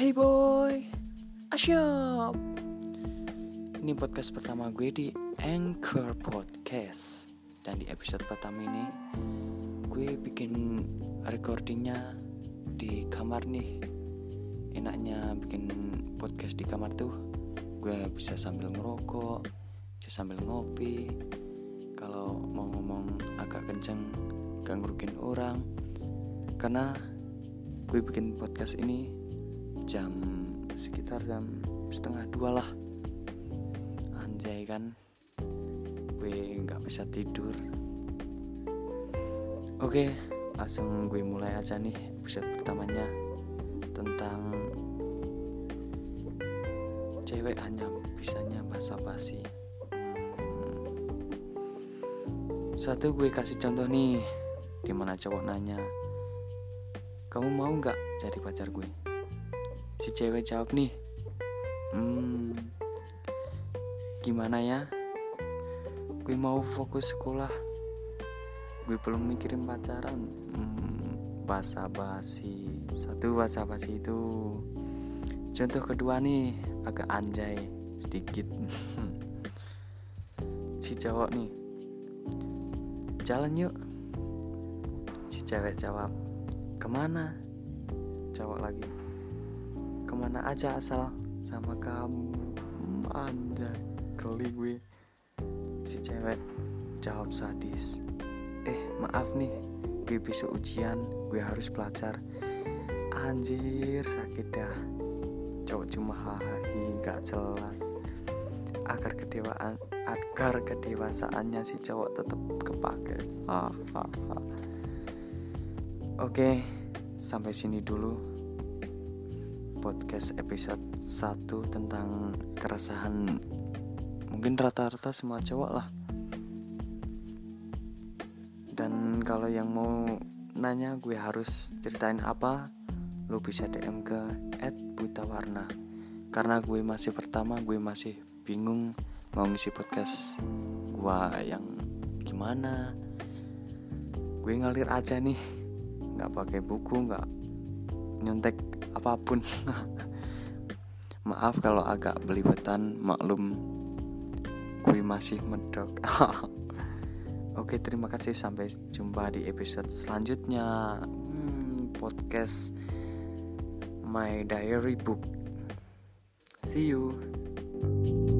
Hey boy, asyap. Ini podcast pertama gue di Anchor Podcast. Dan di episode pertama ini Gue bikin recordingnya di kamar nih. Enaknya bikin podcast di kamar tuh Gue bisa sambil ngerokok Bisa sambil ngopi. Kalau mau ngomong agak kenceng Gak ngerugiin orang. Karena gue bikin podcast ini jam sekitar jam setengah dua lah. Anjay kan gue nggak bisa tidur. Oke langsung gue mulai aja nih episode pertamanya tentang cewek hanya bisanya basa-basi. Hmm. satu gue kasih contoh nih di mana cowok nanya kamu mau nggak jadi pacar gue si cewek jawab nih hmm gimana ya? Gue mau fokus sekolah. Gue belum mikirin pacaran. Hmm, basa basi satu basa basi itu. Contoh kedua nih agak anjay sedikit. Si cowok nih jalan yuk. Si cewek jawab ke mana? Cowok lagi ke mana aja asal sama kamu anjay geli gue. Si cewek jawab sadis. Eh maaf nih gue besok ujian gue harus belajar. Anjir sakit dah. Cowok cuma hahi gak jelas. Agar kedewaan agar kedewasaannya si cowok tetap kepake. Oke sampai sini dulu podcast episode 1 tentang keresahan mungkin rata-rata semua cowok lah. Dan kalau yang mau nanya gue harus ceritain apa lu bisa DM ke @butawarna. Karena gue masih pertama gue masih bingung mau ngisi podcast gue yang gimana. Gue ngalir aja nih. Nggak pakai buku nggak nyontek apa pun. Maaf kalau agak belibetan maklum. Gue masih medok. Oke terima kasih. Sampai jumpa di episode selanjutnya. Hmm, podcast my diary book. See you